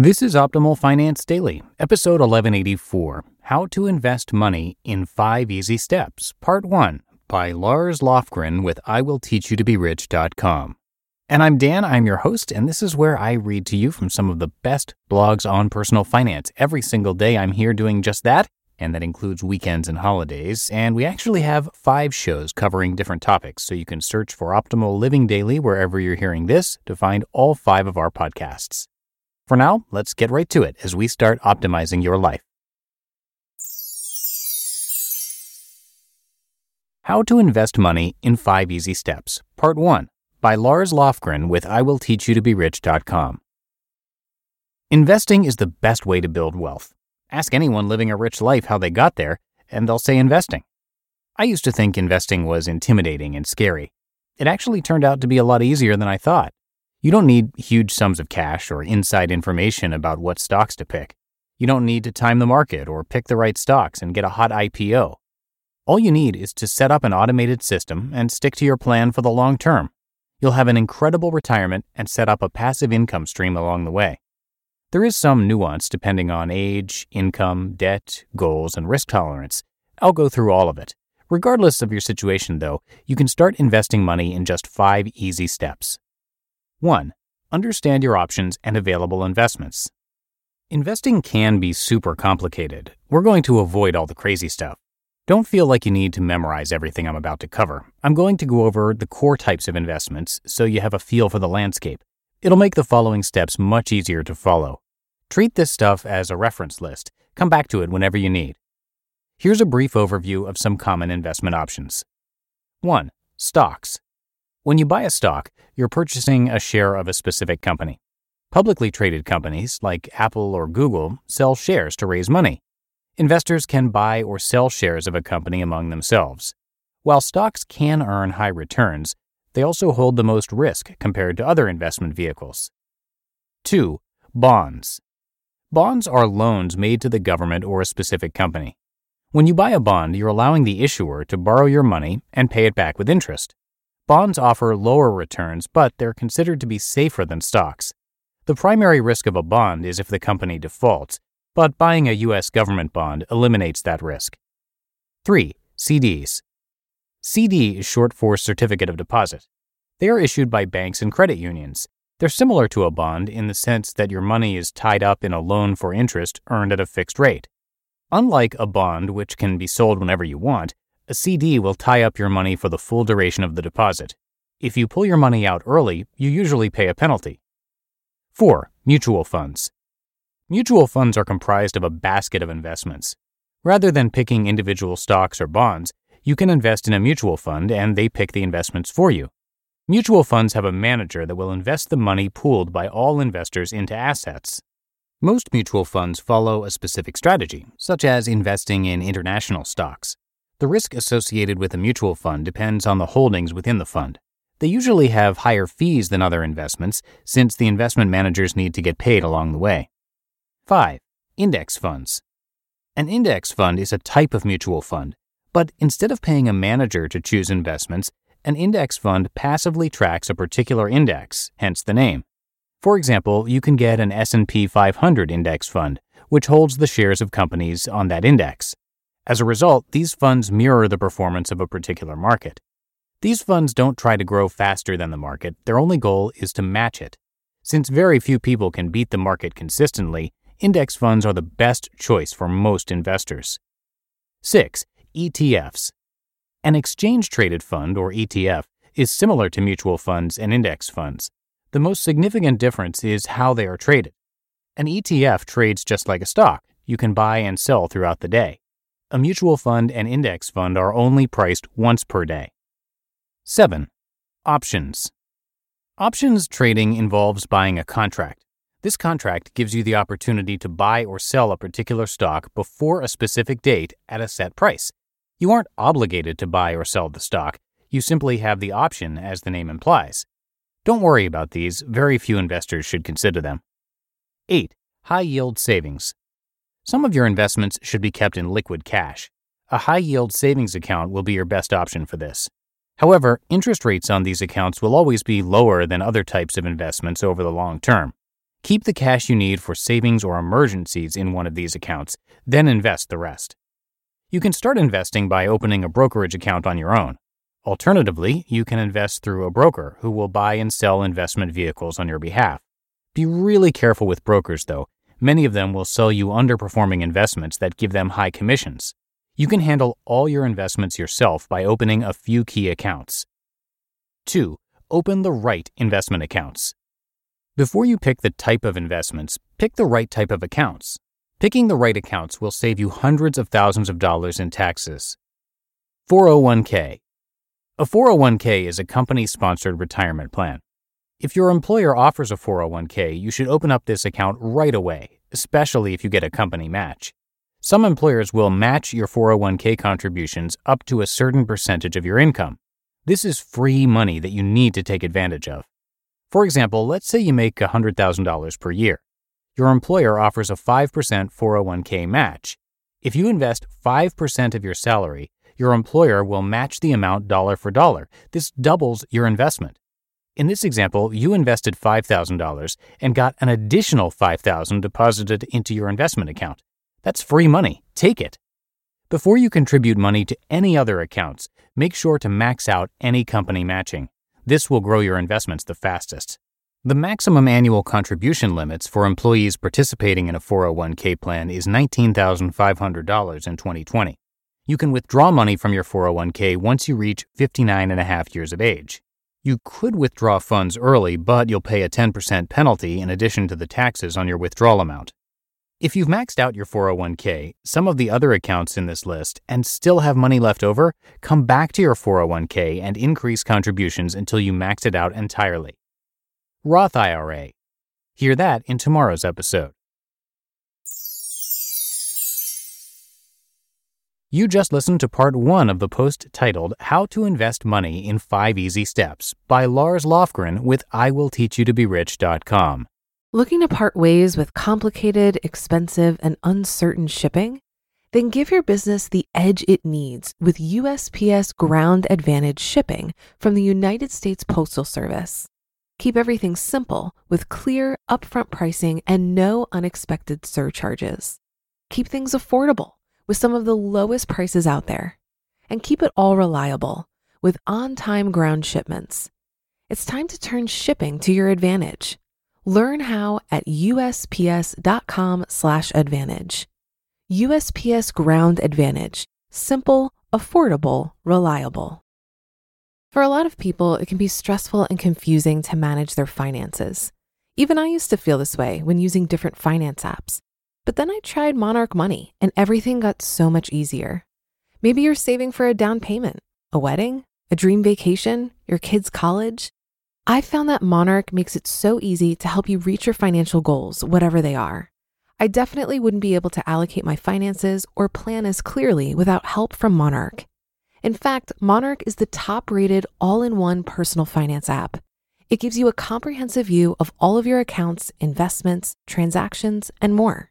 This is Optimal Finance Daily, episode 1184 How to Invest Money in Five Easy Steps, Part 1, by Lars Lofgren with IWillTeachYouToBeRich.com. And I'm Dan, I'm your host, and this is where I read to you from some of the best blogs on personal finance. Every single day I'm here doing just that, and that includes weekends and holidays. And we actually have five shows covering different topics, so you can search for Optimal Living Daily wherever you're hearing this to find all five of our podcasts. For now, let's get right to it as we start optimizing your life. How to Invest Money in 5 Easy Steps, Part 1, by Lars Lofgren with IWillTeachYouToBeRich.com. Investing is the best way to build wealth. Ask anyone living a rich life how they got there, and they'll say investing. I used to think investing was intimidating and scary. It actually turned out to be a lot easier than I thought. You don't need huge sums of cash or inside information about what stocks to pick. You don't need to time the market or pick the right stocks and get a hot IPO. All you need is to set up an automated system and stick to your plan for the long term. You'll have an incredible retirement and set up a passive income stream along the way. There is some nuance depending on age, income, debt, goals, and risk tolerance. I'll go through all of it. Regardless of your situation, though, you can start investing money in just five easy steps. 1. Understand your options and available investments. Investing can be super complicated. We're going to avoid all the crazy stuff. Don't feel like you need to memorize everything I'm about to cover. I'm going to go over the core types of investments so you have a feel for the landscape. It'll make the following steps much easier to follow. Treat this stuff as a reference list. Come back to it whenever you need. Here's a brief overview of some common investment options. 1. Stocks. When you buy a stock, you're purchasing a share of a specific company. Publicly traded companies like Apple or Google sell shares to raise money. Investors can buy or sell shares of a company among themselves. While stocks can earn high returns, they also hold the most risk compared to other investment vehicles. 2. Bonds. Bonds are loans made to the government or a specific company. When you buy a bond, you're allowing the issuer to borrow your money and pay it back with interest. Bonds offer lower returns, but they're considered to be safer than stocks. The primary risk of a bond is if the company defaults, but buying a U.S. government bond eliminates that risk. 3. CDs. CD is short for Certificate of Deposit. They are issued by banks and credit unions. They're similar to a bond in the sense that your money is tied up in a loan for interest earned at a fixed rate. Unlike a bond, which can be sold whenever you want, a CD will tie up your money for the full duration of the deposit. If you pull your money out early, you usually pay a penalty. 4. Mutual funds. Mutual funds are comprised of a basket of investments. Rather than picking individual stocks or bonds, you can invest in a mutual fund and they pick the investments for you. Mutual funds have a manager that will invest the money pooled by all investors into assets. Most mutual funds follow a specific strategy, such as investing in international stocks. The risk associated with a mutual fund depends on the holdings within the fund. They usually have higher fees than other investments since the investment managers need to get paid along the way. 5. Index funds. An index fund is a type of mutual fund, but instead of paying a manager to choose investments, an index fund passively tracks a particular index, hence the name. For example, you can get an S&P 500 index fund, which holds the shares of companies on that index. As a result, these funds mirror the performance of a particular market. These funds don't try to grow faster than the market, their only goal is to match it. Since very few people can beat the market consistently, index funds are the best choice for most investors. 6. ETFs. An exchange traded fund, or ETF, is similar to mutual funds and index funds. The most significant difference is how they are traded. An ETF trades just like a stock, you can buy and sell throughout the day. A mutual fund and index fund are only priced once per day. 7. Options. Options trading involves buying a contract. This contract gives you the opportunity to buy or sell a particular stock before a specific date at a set price. You aren't obligated to buy or sell the stock, you simply have the option, as the name implies. Don't worry about these, very few investors should consider them. 8. High yield savings. Some of your investments should be kept in liquid cash. A high yield savings account will be your best option for this. However, interest rates on these accounts will always be lower than other types of investments over the long term. Keep the cash you need for savings or emergencies in one of these accounts, then invest the rest. You can start investing by opening a brokerage account on your own. Alternatively, you can invest through a broker who will buy and sell investment vehicles on your behalf. Be really careful with brokers, though. Many of them will sell you underperforming investments that give them high commissions. You can handle all your investments yourself by opening a few key accounts. 2. Open the right investment accounts. Before you pick the type of investments, pick the right type of accounts. Picking the right accounts will save you hundreds of thousands of dollars in taxes. 401k. A 401k is a company sponsored retirement plan. If your employer offers a 401k, you should open up this account right away, especially if you get a company match. Some employers will match your 401k contributions up to a certain percentage of your income. This is free money that you need to take advantage of. For example, let's say you make $100,000 per year. Your employer offers a 5% 401k match. If you invest 5% of your salary, your employer will match the amount dollar for dollar. This doubles your investment. In this example, you invested $5,000 and got an additional $5,000 deposited into your investment account. That's free money. Take it. Before you contribute money to any other accounts, make sure to max out any company matching. This will grow your investments the fastest. The maximum annual contribution limits for employees participating in a 401k plan is $19,500 in 2020. You can withdraw money from your 401k once you reach 59 and a half years of age. You could withdraw funds early, but you'll pay a 10% penalty in addition to the taxes on your withdrawal amount. If you've maxed out your 401k, some of the other accounts in this list, and still have money left over, come back to your 401k and increase contributions until you max it out entirely. Roth IRA. Hear that in tomorrow's episode. You just listened to part one of the post titled How to Invest Money in Five Easy Steps by Lars Lofgren with IWillTeachYouToBeRich.com. Looking to part ways with complicated, expensive, and uncertain shipping? Then give your business the edge it needs with USPS Ground Advantage shipping from the United States Postal Service. Keep everything simple with clear, upfront pricing and no unexpected surcharges. Keep things affordable with some of the lowest prices out there. And keep it all reliable with on time ground shipments. It's time to turn shipping to your advantage. Learn how at usps.com/advantage. USPS Ground Advantage: simple, affordable, reliable. For a lot of people, it can be stressful and confusing to manage their finances. Even I used to feel this way when using different finance apps. But then I tried Monarch Money and everything got so much easier. Maybe you're saving for a down payment, a wedding, a dream vacation, your kids' college. I found that Monarch makes it so easy to help you reach your financial goals, whatever they are. I definitely wouldn't be able to allocate my finances or plan as clearly without help from Monarch. In fact, Monarch is the top rated all in one personal finance app. It gives you a comprehensive view of all of your accounts, investments, transactions, and more.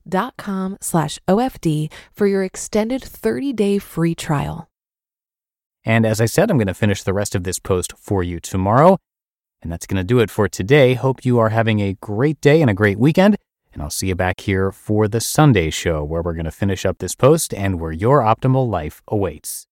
com slash OFD for your extended 30-day free trial. And as I said, I'm going to finish the rest of this post for you tomorrow. And that's going to do it for today. Hope you are having a great day and a great weekend. And I'll see you back here for the Sunday show where we're going to finish up this post and where your optimal life awaits.